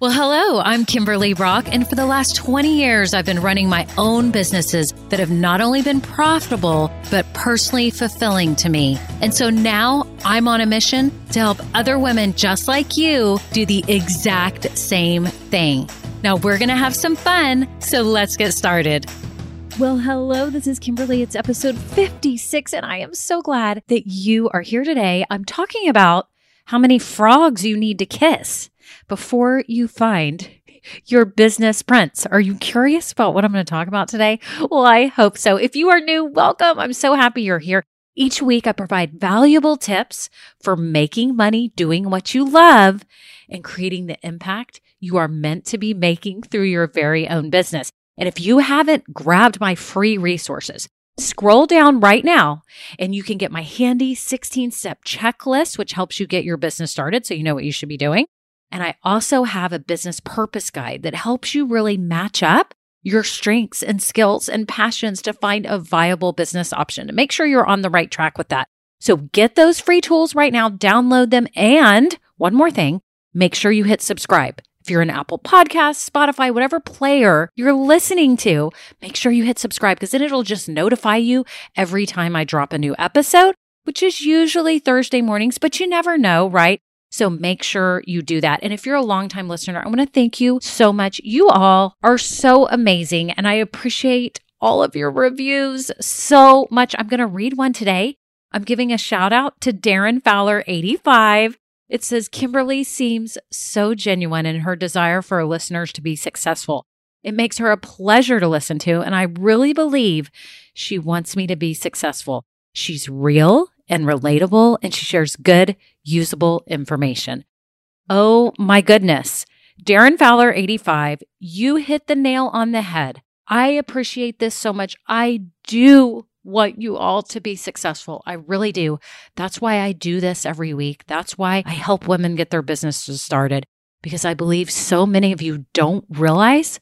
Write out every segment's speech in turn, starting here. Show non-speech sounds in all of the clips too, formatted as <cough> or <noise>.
Well, hello, I'm Kimberly Brock, and for the last 20 years, I've been running my own businesses that have not only been profitable, but personally fulfilling to me. And so now I'm on a mission to help other women just like you do the exact same thing. Now we're going to have some fun, so let's get started. Well, hello, this is Kimberly. It's episode 56, and I am so glad that you are here today. I'm talking about how many frogs you need to kiss before you find your business prince. Are you curious about what I'm going to talk about today? Well, I hope so. If you are new, welcome. I'm so happy you're here. Each week, I provide valuable tips for making money doing what you love and creating the impact you are meant to be making through your very own business. And if you haven't grabbed my free resources, Scroll down right now and you can get my handy 16 step checklist, which helps you get your business started so you know what you should be doing. And I also have a business purpose guide that helps you really match up your strengths and skills and passions to find a viable business option to make sure you're on the right track with that. So get those free tools right now, download them. And one more thing, make sure you hit subscribe. If you're an Apple Podcast, Spotify, whatever player you're listening to, make sure you hit subscribe because then it'll just notify you every time I drop a new episode, which is usually Thursday mornings, but you never know, right? So make sure you do that. And if you're a longtime listener, I want to thank you so much. You all are so amazing and I appreciate all of your reviews so much. I'm going to read one today. I'm giving a shout out to Darren Fowler 85. It says Kimberly seems so genuine in her desire for listeners to be successful. It makes her a pleasure to listen to, and I really believe she wants me to be successful. She's real and relatable, and she shares good, usable information. Oh my goodness. Darren Fowler, 85, you hit the nail on the head. I appreciate this so much. I do want you all to be successful. I really do. That's why I do this every week. That's why I help women get their businesses started because I believe so many of you don't realize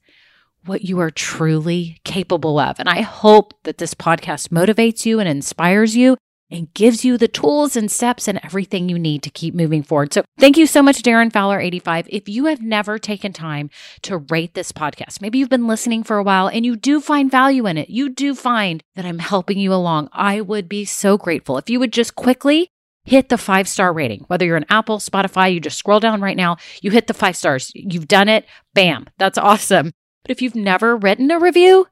what you are truly capable of. And I hope that this podcast motivates you and inspires you and gives you the tools and steps and everything you need to keep moving forward. So thank you so much, Darren Fowler 85. If you have never taken time to rate this podcast, maybe you've been listening for a while and you do find value in it. You do find that I'm helping you along. I would be so grateful if you would just quickly hit the five star rating. Whether you're an Apple, Spotify, you just scroll down right now, you hit the five stars. You've done it. Bam. That's awesome. But if you've never written a review,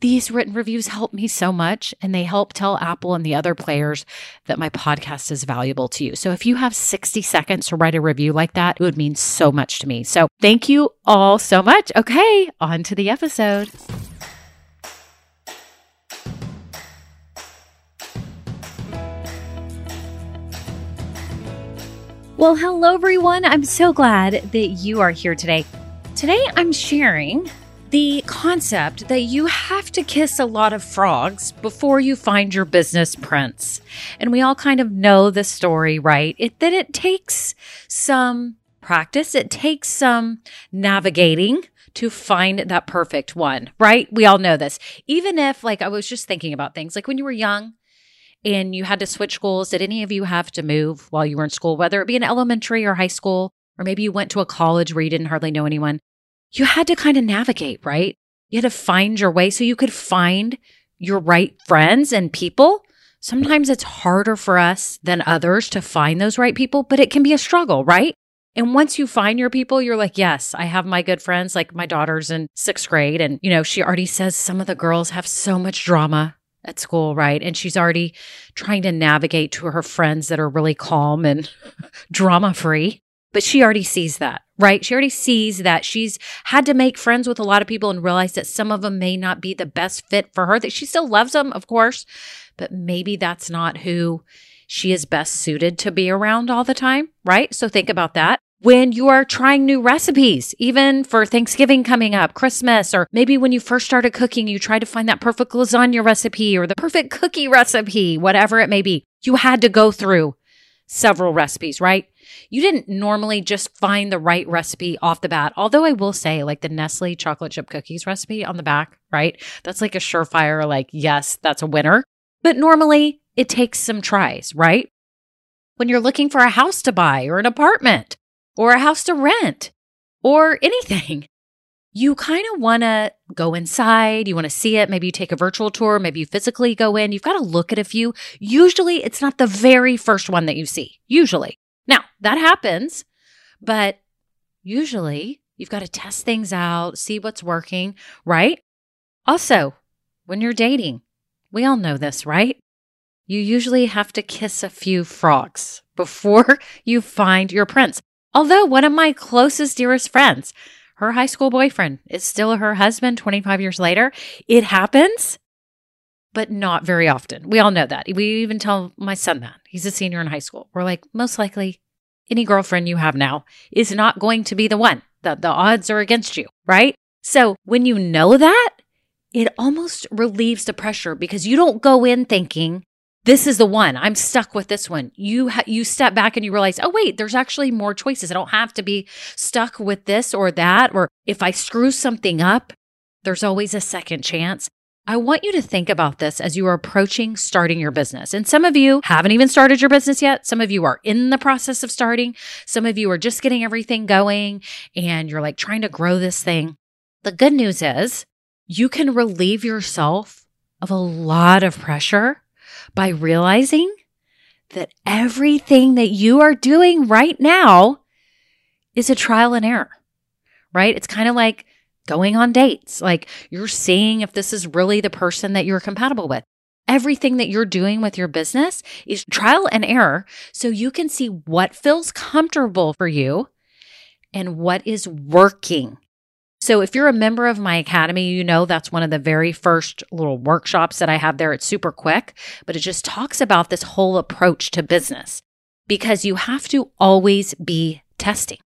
these written reviews help me so much and they help tell Apple and the other players that my podcast is valuable to you. So if you have 60 seconds to write a review like that, it would mean so much to me. So thank you all so much. Okay, on to the episode. Well, hello everyone. I'm so glad that you are here today. Today I'm sharing the concept that you have to kiss a lot of frogs before you find your business prince. And we all kind of know the story, right? It, that it takes some practice, it takes some navigating to find that perfect one, right? We all know this. Even if, like, I was just thinking about things like when you were young, and you had to switch schools, did any of you have to move while you were in school, whether it be in elementary or high school, or maybe you went to a college where you didn't hardly know anyone? You had to kind of navigate, right? You had to find your way so you could find your right friends and people. Sometimes it's harder for us than others to find those right people, but it can be a struggle, right? And once you find your people, you're like, yes, I have my good friends. Like my daughter's in sixth grade. And, you know, she already says some of the girls have so much drama at school, right? And she's already trying to navigate to her friends that are really calm and <laughs> drama free. But she already sees that, right? She already sees that she's had to make friends with a lot of people and realize that some of them may not be the best fit for her, that she still loves them, of course, but maybe that's not who she is best suited to be around all the time, right? So think about that. When you are trying new recipes, even for Thanksgiving coming up, Christmas, or maybe when you first started cooking, you tried to find that perfect lasagna recipe or the perfect cookie recipe, whatever it may be. You had to go through several recipes, right? You didn't normally just find the right recipe off the bat. Although I will say, like the Nestle chocolate chip cookies recipe on the back, right? That's like a surefire, like, yes, that's a winner. But normally it takes some tries, right? When you're looking for a house to buy or an apartment or a house to rent, or anything. You kind of want to go inside. You want to see it. Maybe you take a virtual tour. Maybe you physically go in. You've got to look at a few. Usually it's not the very first one that you see. Usually. Now that happens, but usually you've got to test things out, see what's working, right? Also, when you're dating, we all know this, right? You usually have to kiss a few frogs <laughs> before you find your prince. Although one of my closest, dearest friends, her high school boyfriend is still her husband 25 years later. It happens, but not very often. We all know that. We even tell my son that. He's a senior in high school. We're like, most likely, any girlfriend you have now is not going to be the one. The, the odds are against you, right? So when you know that, it almost relieves the pressure because you don't go in thinking, this is the one. I'm stuck with this one. You ha- you step back and you realize, oh wait, there's actually more choices. I don't have to be stuck with this or that. Or if I screw something up, there's always a second chance. I want you to think about this as you are approaching starting your business. And some of you haven't even started your business yet. Some of you are in the process of starting. Some of you are just getting everything going and you're like trying to grow this thing. The good news is you can relieve yourself of a lot of pressure by realizing that everything that you are doing right now is a trial and error, right? It's kind of like going on dates. Like you're seeing if this is really the person that you're compatible with. Everything that you're doing with your business is trial and error so you can see what feels comfortable for you and what is working so, if you're a member of my academy, you know that's one of the very first little workshops that I have there. It's super quick, but it just talks about this whole approach to business because you have to always be testing,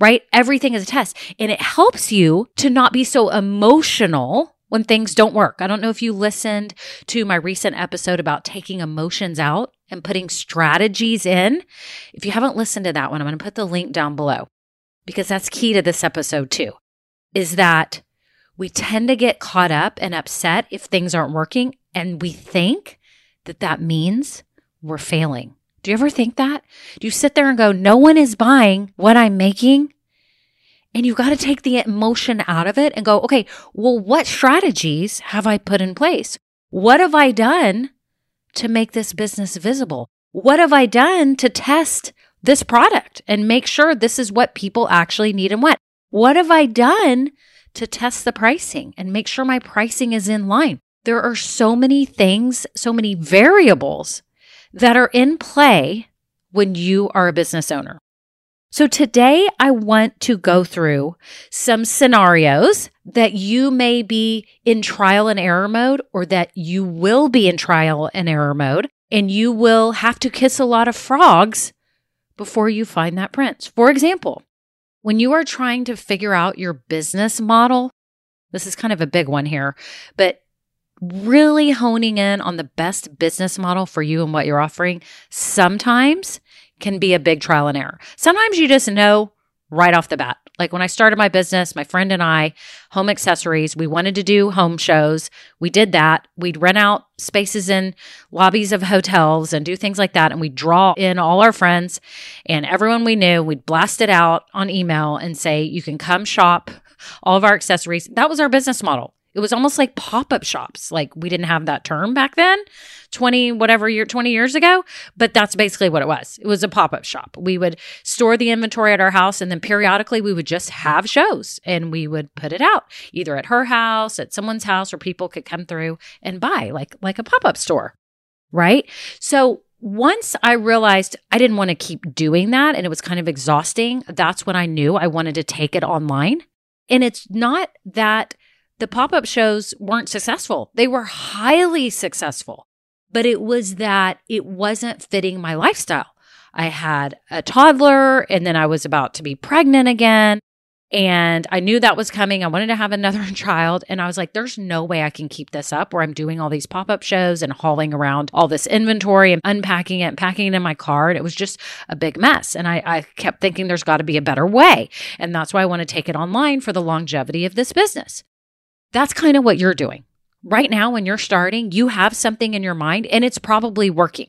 right? Everything is a test and it helps you to not be so emotional when things don't work. I don't know if you listened to my recent episode about taking emotions out and putting strategies in. If you haven't listened to that one, I'm going to put the link down below because that's key to this episode too is that we tend to get caught up and upset if things aren't working. And we think that that means we're failing. Do you ever think that? Do you sit there and go, no one is buying what I'm making? And you got to take the emotion out of it and go, okay, well, what strategies have I put in place? What have I done to make this business visible? What have I done to test this product and make sure this is what people actually need and want? What have I done to test the pricing and make sure my pricing is in line? There are so many things, so many variables that are in play when you are a business owner. So today I want to go through some scenarios that you may be in trial and error mode or that you will be in trial and error mode and you will have to kiss a lot of frogs before you find that prince. For example, when you are trying to figure out your business model, this is kind of a big one here, but really honing in on the best business model for you and what you're offering sometimes can be a big trial and error. Sometimes you just know right off the bat. Like when I started my business, my friend and I, home accessories, we wanted to do home shows. We did that. We'd rent out spaces in lobbies of hotels and do things like that. And we'd draw in all our friends and everyone we knew. We'd blast it out on email and say, you can come shop all of our accessories. That was our business model. It was almost like pop up shops. Like we didn't have that term back then, 20, whatever year, 20 years ago, but that's basically what it was. It was a pop up shop. We would store the inventory at our house and then periodically we would just have shows and we would put it out either at her house, at someone's house, or people could come through and buy like, like a pop up store. Right. So once I realized I didn't want to keep doing that and it was kind of exhausting, that's when I knew I wanted to take it online. And it's not that the pop up shows weren't successful. They were highly successful, but it was that it wasn't fitting my lifestyle. I had a toddler and then I was about to be pregnant again. And I knew that was coming. I wanted to have another <laughs> child. And I was like, there's no way I can keep this up where I'm doing all these pop up shows and hauling around all this inventory and unpacking it and packing it in my car. And it was just a big mess. And I, I kept thinking there's got to be a better way. And that's why I want to take it online for the longevity of this business. That's kind of what you're doing. Right now, when you're starting, you have something in your mind and it's probably working.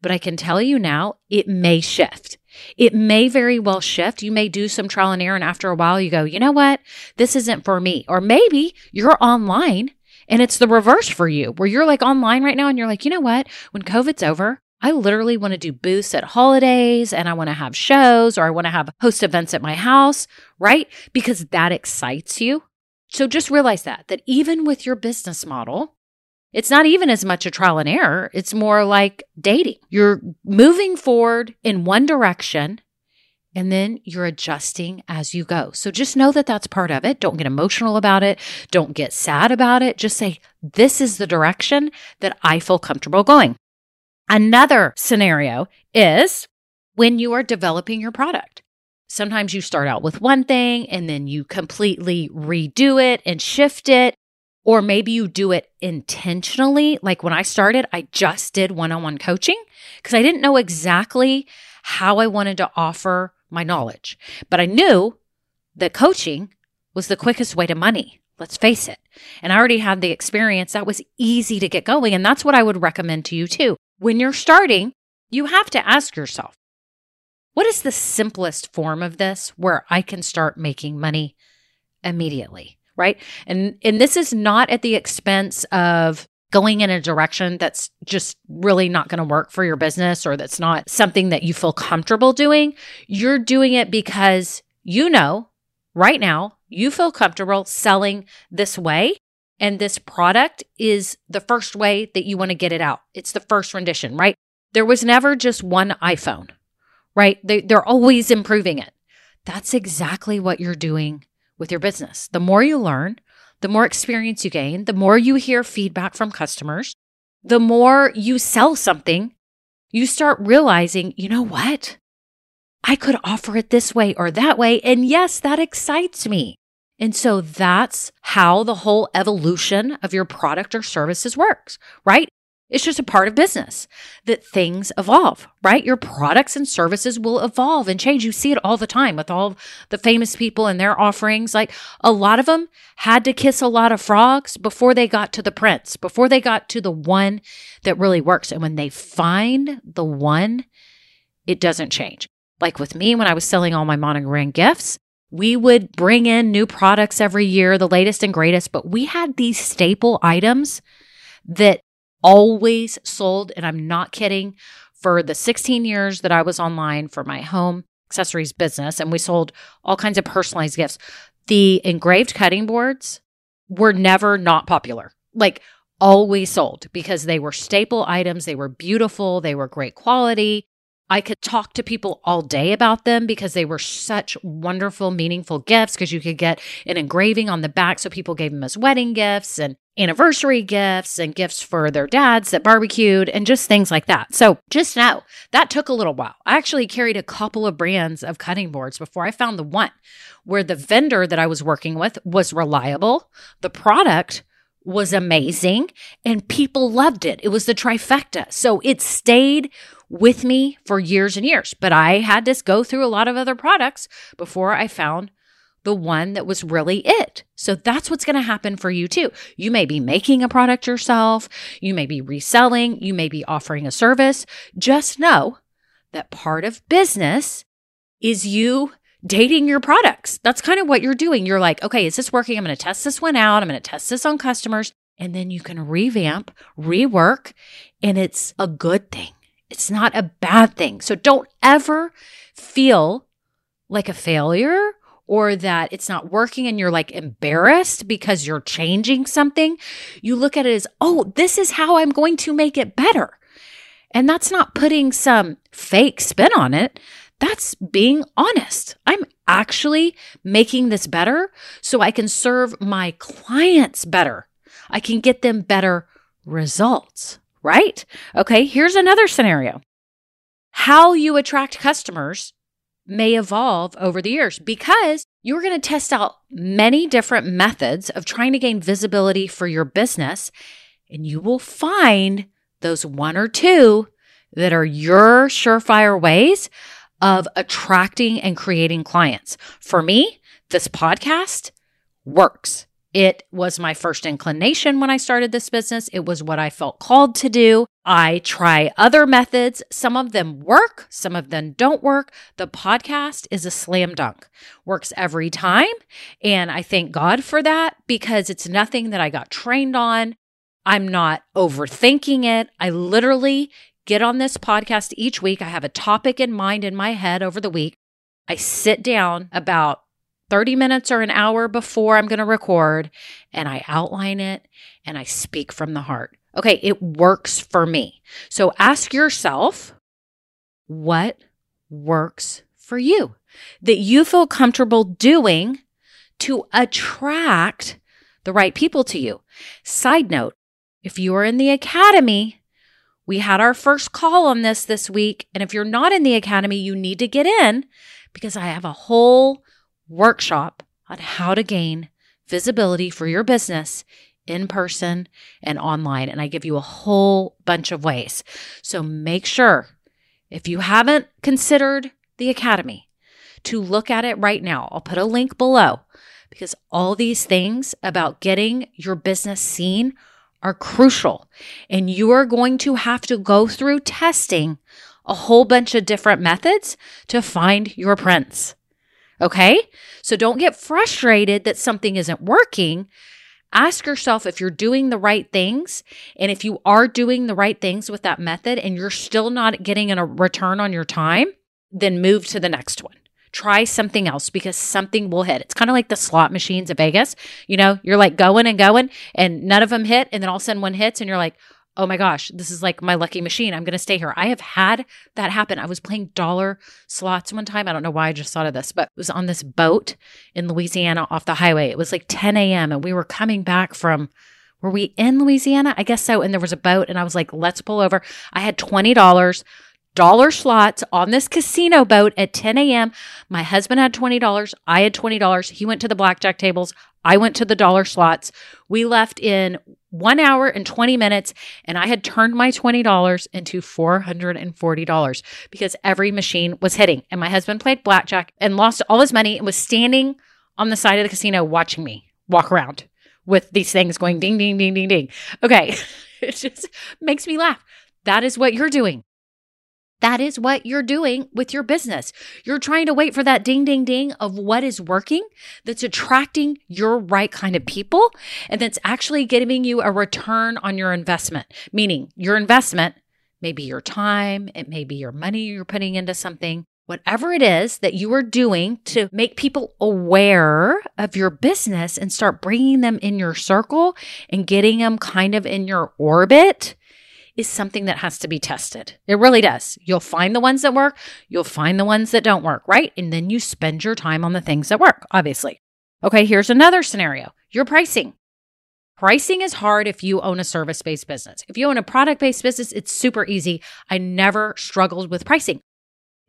But I can tell you now, it may shift. It may very well shift. You may do some trial and error, and after a while, you go, you know what? This isn't for me. Or maybe you're online and it's the reverse for you, where you're like online right now and you're like, you know what? When COVID's over, I literally want to do booths at holidays and I want to have shows or I want to have host events at my house, right? Because that excites you. So just realize that, that even with your business model, it's not even as much a trial and error. It's more like dating. You're moving forward in one direction and then you're adjusting as you go. So just know that that's part of it. Don't get emotional about it. Don't get sad about it. Just say, this is the direction that I feel comfortable going. Another scenario is when you are developing your product. Sometimes you start out with one thing and then you completely redo it and shift it. Or maybe you do it intentionally. Like when I started, I just did one on one coaching because I didn't know exactly how I wanted to offer my knowledge. But I knew that coaching was the quickest way to money. Let's face it. And I already had the experience that was easy to get going. And that's what I would recommend to you too. When you're starting, you have to ask yourself, what is the simplest form of this where I can start making money immediately? Right. And, and this is not at the expense of going in a direction that's just really not going to work for your business or that's not something that you feel comfortable doing. You're doing it because you know right now you feel comfortable selling this way. And this product is the first way that you want to get it out. It's the first rendition, right? There was never just one iPhone, right? They, they're always improving it. That's exactly what you're doing with your business. The more you learn, the more experience you gain, the more you hear feedback from customers, the more you sell something, you start realizing, you know what? I could offer it this way or that way. And yes, that excites me. And so that's how the whole evolution of your product or services works, right? It's just a part of business that things evolve, right? Your products and services will evolve and change. You see it all the time with all the famous people and their offerings. Like a lot of them had to kiss a lot of frogs before they got to the prince, before they got to the one that really works. And when they find the one, it doesn't change. Like with me, when I was selling all my monogram gifts, we would bring in new products every year, the latest and greatest, but we had these staple items that always sold. And I'm not kidding. For the 16 years that I was online for my home accessories business, and we sold all kinds of personalized gifts, the engraved cutting boards were never not popular. Like, always sold because they were staple items. They were beautiful. They were great quality. I could talk to people all day about them because they were such wonderful, meaningful gifts because you could get an engraving on the back. So people gave them as wedding gifts and anniversary gifts and gifts for their dads that barbecued and just things like that. So just know that took a little while. I actually carried a couple of brands of cutting boards before I found the one where the vendor that I was working with was reliable. The product was amazing and people loved it. It was the trifecta. So it stayed with me for years and years. But I had to go through a lot of other products before I found the one that was really it. So that's what's going to happen for you too. You may be making a product yourself, you may be reselling, you may be offering a service. Just know that part of business is you dating your products. That's kind of what you're doing. You're like, okay, is this working? I'm going to test this one out. I'm going to test this on customers. And then you can revamp, rework, and it's a good thing. It's not a bad thing. So don't ever feel like a failure or that it's not working and you're like embarrassed because you're changing something. You look at it as, oh, this is how I'm going to make it better. And that's not putting some fake spin on it. That's being honest. I'm actually making this better so I can serve my clients better. I can get them better results right? Okay, here's another scenario. How you attract customers may evolve over the years because you're going to test out many different methods of trying to gain visibility for your business, and you will find those one or two that are your surefire ways of attracting and creating clients. For me, this podcast works. It was my first inclination when I started this business. It was what I felt called to do. I try other methods. Some of them work, some of them don't work. The podcast is a slam dunk, works every time. And I thank God for that because it's nothing that I got trained on. I'm not overthinking it. I literally get on this podcast each week. I have a topic in mind in my head over the week. I sit down about 30 minutes or an hour before I'm going to record and I outline it and I speak from the heart. Okay, it works for me. So ask yourself what works for you that you feel comfortable doing to attract the right people to you. Side note, if you are in the academy, we had our first call on this this week. And if you're not in the academy, you need to get in because I have a whole workshop on how to gain visibility for your business in person and online. And I give you a whole bunch of ways. So make sure if you haven't considered the Academy to look at it right now. I'll put a link below because all these things about getting your business seen are crucial. And you are going to have to go through testing a whole bunch of different methods to find your prince. Okay? So don't get frustrated that something isn't working. Ask yourself if you're doing the right things. And if you are doing the right things with that method and you're still not getting a return on your time, then move to the next one. Try something else because something will hit. It's kind of like the slot machines of Vegas. You know, you're like going and going and none of them hit. And then all of a sudden one hits and you're like, oh my gosh, this is like my lucky machine. I'm going to stay here. I have had that happen. I was playing dollar slots one time. I don't know why I just thought of this, but it was on this boat in Louisiana off the highway. It was like 10 a.m. and we were coming back from, were we in Louisiana? I guess so. And there was a boat and I was like, let's pull over. I had $20 dollar slots on this casino boat at 10 a.m. My husband had $20. I had $20. He went to the blackjack tables. I went to the dollar slots. We left in one hour and 20 minutes, and I had turned my $20 into $440 because every machine was hitting. And my husband played blackjack and lost all his money and was standing on the side of the casino watching me walk around with these things going ding, ding, ding, ding, ding. Okay. <laughs> it just makes me laugh. That is what you're doing. That is what you're doing with your business. You're trying to wait for that ding, ding, ding of what is working that's attracting your right kind of people and that's actually giving you a return on your investment, meaning your investment may be your time, it may be your money you're putting into something. Whatever it is that you are doing to make people aware of your business and start bringing them in your circle and getting them kind of in your orbit, is something that has to be tested. It really does. You'll find the ones that work, you'll find the ones that don't work, right? And then you spend your time on the things that work, obviously. Okay, here's another scenario your pricing. Pricing is hard if you own a service based business. If you own a product based business, it's super easy. I never struggled with pricing.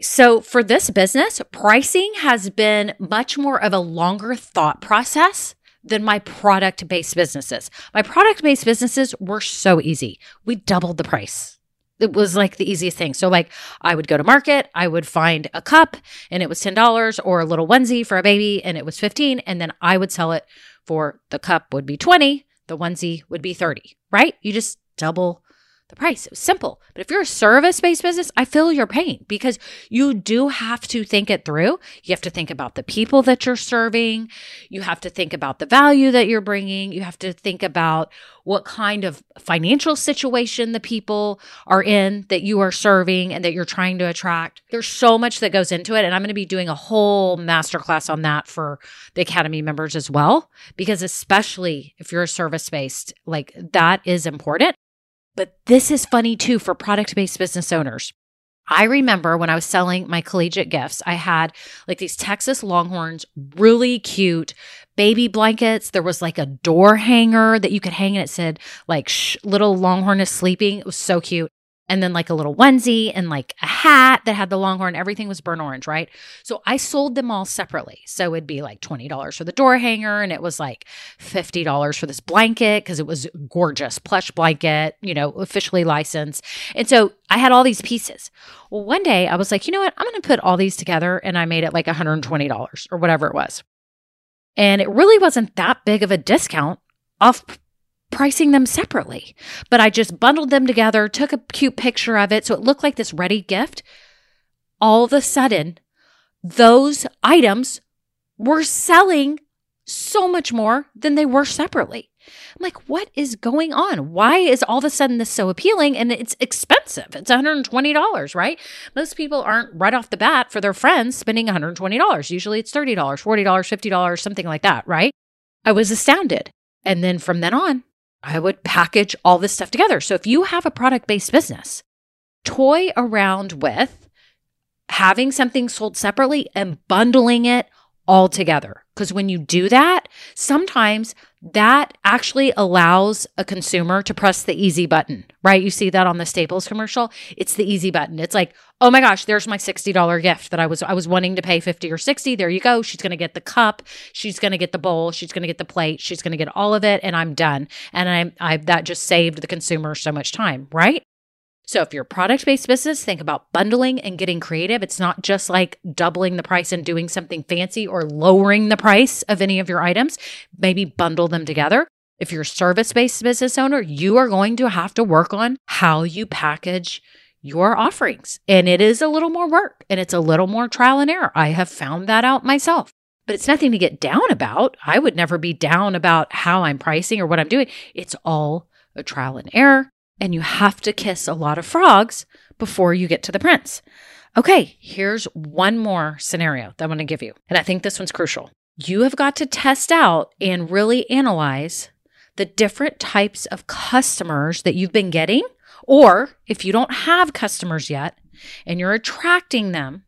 So, for this business, pricing has been much more of a longer thought process than my product based businesses. My product based businesses were so easy. We doubled the price. It was like the easiest thing. So, like, I would go to market, I would find a cup and it was $10 or a little onesie for a baby and it was 15 and then I would sell it for the cup would be 20, the onesie would be 30, right? You just double the price. It was simple. But if you're a service based business, I feel your pain because you do have to think it through. You have to think about the people that you're serving. You have to think about the value that you're bringing. You have to think about what kind of financial situation the people are in that you are serving and that you're trying to attract. There's so much that goes into it. And I'm going to be doing a whole masterclass on that for the Academy members as well, because especially if you're a service based, like that is important. But this is funny too for product based business owners. I remember when I was selling my collegiate gifts, I had like these Texas Longhorns, really cute baby blankets. There was like a door hanger that you could hang and it said like Shh, little Longhorn is sleeping. It was so cute and then like a little onesie and like a hat that had the longhorn. Everything was burnt orange, right? So I sold them all separately. So it'd be like $20 for the door hanger and it was like $50 for this blanket because it was gorgeous plush blanket, you know, officially licensed. And so I had all these pieces. Well, one day I was like, you know what? I'm going to put all these together and I made it like $120 or whatever it was. And it really wasn't that big of a discount off pricing them separately. But I just bundled them together, took a cute picture of it so it looked like this ready gift. All of a sudden, those items were selling so much more than they were separately. I'm like, what is going on? Why is all of a sudden this so appealing and it's expensive? It's $120, right? Most people aren't right off the bat for their friends spending $120. Usually it's $30, $40, $50, something like that, right? I was astounded. And then from then on, I would package all this stuff together. So if you have a product based business, toy around with having something sold separately and bundling it all together. Because when you do that, sometimes that actually allows a consumer to press the easy button, right? You see that on the Staples commercial. It's the easy button. It's like, oh my gosh, there's my $60 gift that I was I was wanting to pay 50 or 60. There you go. She's gonna get the cup, she's gonna get the bowl, she's gonna get the plate, she's gonna get all of it, and I'm done. And I'm I that just saved the consumer so much time, right? So if you're a product based business, think about bundling and getting creative. It's not just like doubling the price and doing something fancy or lowering the price of any of your items. Maybe bundle them together. If you're a service based business owner, you are going to have to work on how you package your offerings. And it is a little more work and it's a little more trial and error. I have found that out myself. But it's nothing to get down about. I would never be down about how I'm pricing or what I'm doing. It's all a trial and error and you have to kiss a lot of frogs before you get to the prince. Okay, here's one more scenario that I'm going to give you. And I think this one's crucial. You have got to test out and really analyze the different types of customers that you've been getting. Or if you don't have customers yet and you're attracting them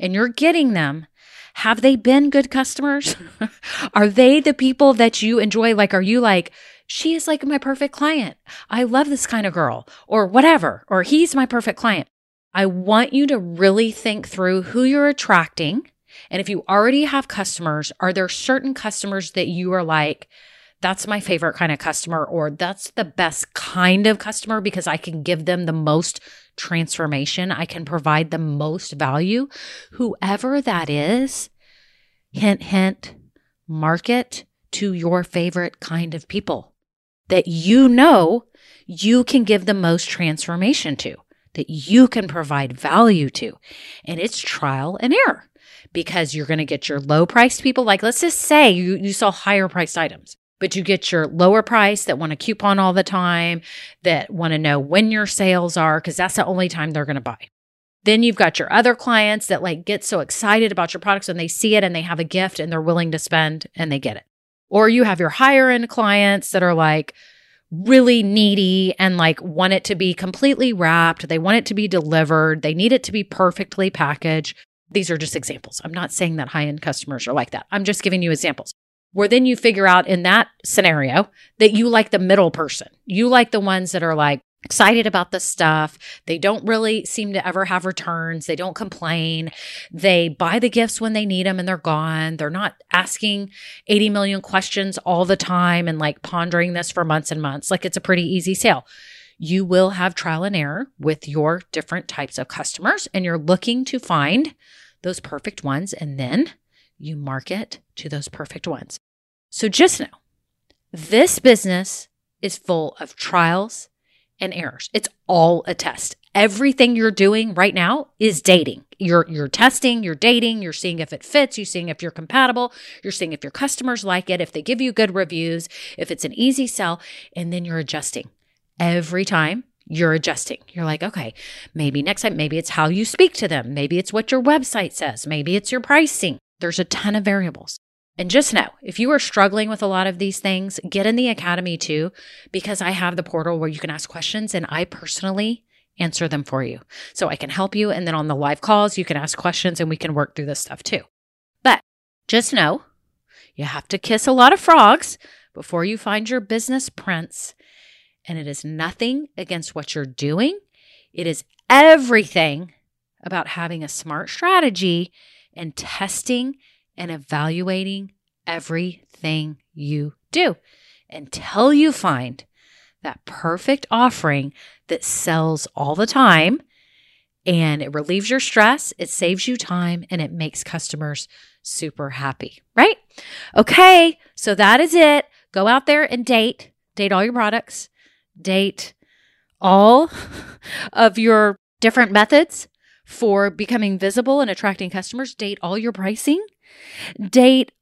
and you're getting them, have they been good customers? Mm-hmm. <laughs> are they the people that you enjoy? Like, are you like, she is like my perfect client. I love this kind of girl, or whatever, or he's my perfect client. I want you to really think through who you're attracting. And if you already have customers, are there certain customers that you are like, that's my favorite kind of customer, or that's the best kind of customer because I can give them the most transformation, I can provide the most value? Whoever that is, hint, hint, market to your favorite kind of people that you know you can give the most transformation to, that you can provide value to. And it's trial and error because you're going to get your low priced people. Like, let's just say you, you sell higher priced items, but you get your lower price that want a coupon all the time, that want to know when your sales are, because that's the only time they're going to buy. Then you've got your other clients that like get so excited about your products when they see it and they have a gift and they're willing to spend and they get it. Or you have your higher end clients that are like really needy and like want it to be completely wrapped. They want it to be delivered. They need it to be perfectly packaged. These are just examples. I'm not saying that high end customers are like that. I'm just giving you examples where then you figure out in that scenario that you like the middle person. You like the ones that are like, excited about the stuff. They don't really seem to ever have returns. They don't complain. They buy the gifts when they need them and they're gone. They're not asking 80 million questions all the time and like pondering this for months and months. Like it's a pretty easy sale. You will have trial and error with your different types of customers and you're looking to find those perfect ones and then you market to those perfect ones. So just know this business is full of trials and errors. It's all a test. Everything you're doing right now is dating. You're you're testing, you're dating, you're seeing if it fits, you're seeing if you're compatible, you're seeing if your customers like it, if they give you good reviews, if it's an easy sell, and then you're adjusting. Every time you're adjusting. You're like, okay, maybe next time, maybe it's how you speak to them. Maybe it's what your website says. Maybe it's your pricing. There's a ton of variables. And just know if you are struggling with a lot of these things, get in the academy too, because I have the portal where you can ask questions and I personally answer them for you. So I can help you. And then on the live calls, you can ask questions and we can work through this stuff too. But just know you have to kiss a lot of frogs before you find your business prince. And it is nothing against what you're doing, it is everything about having a smart strategy and testing and evaluating everything you do until you find that perfect offering that sells all the time and it relieves your stress, it saves you time, and it makes customers super happy, right? Okay, so that is it. Go out there and date. date all your products, date all <laughs> of your different methods for becoming visible and attracting customers, date all your pricing, date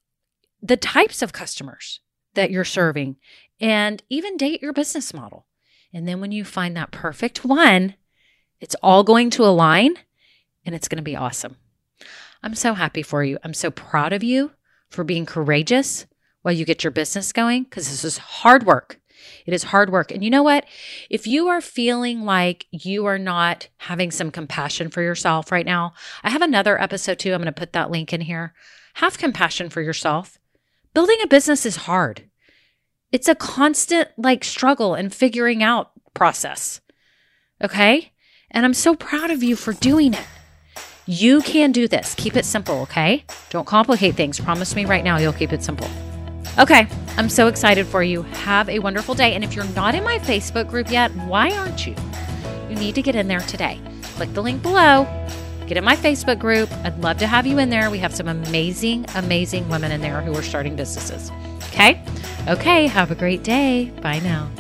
the types of customers that you're serving, and even date your business model. And then when you find that perfect one, it's all going to align and it's going to be awesome. I'm so happy for you. I'm so proud of you for being courageous while you get your business going because this is hard work. It is hard work. And you know what? If you are feeling like you are not having some compassion for yourself right now, I have another episode too. I'm going to put that link in here. Have compassion for yourself. Building a business is hard. It's a constant like struggle and figuring out process. Okay? And I'm so proud of you for doing it. You can do this. Keep it simple, okay? Don't complicate things. Promise me right now you'll keep it simple. Okay, I'm so excited for you. Have a wonderful day. And if you're not in my Facebook group yet, why aren't you? You need to get in there today. Click the link below. Get in my Facebook group. I'd love to have you in there. We have some amazing, amazing women in there who are starting businesses. Okay? Okay, have a great day. Bye now.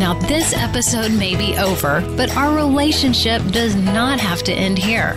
Now, this episode may be over, but our relationship does not have to end here.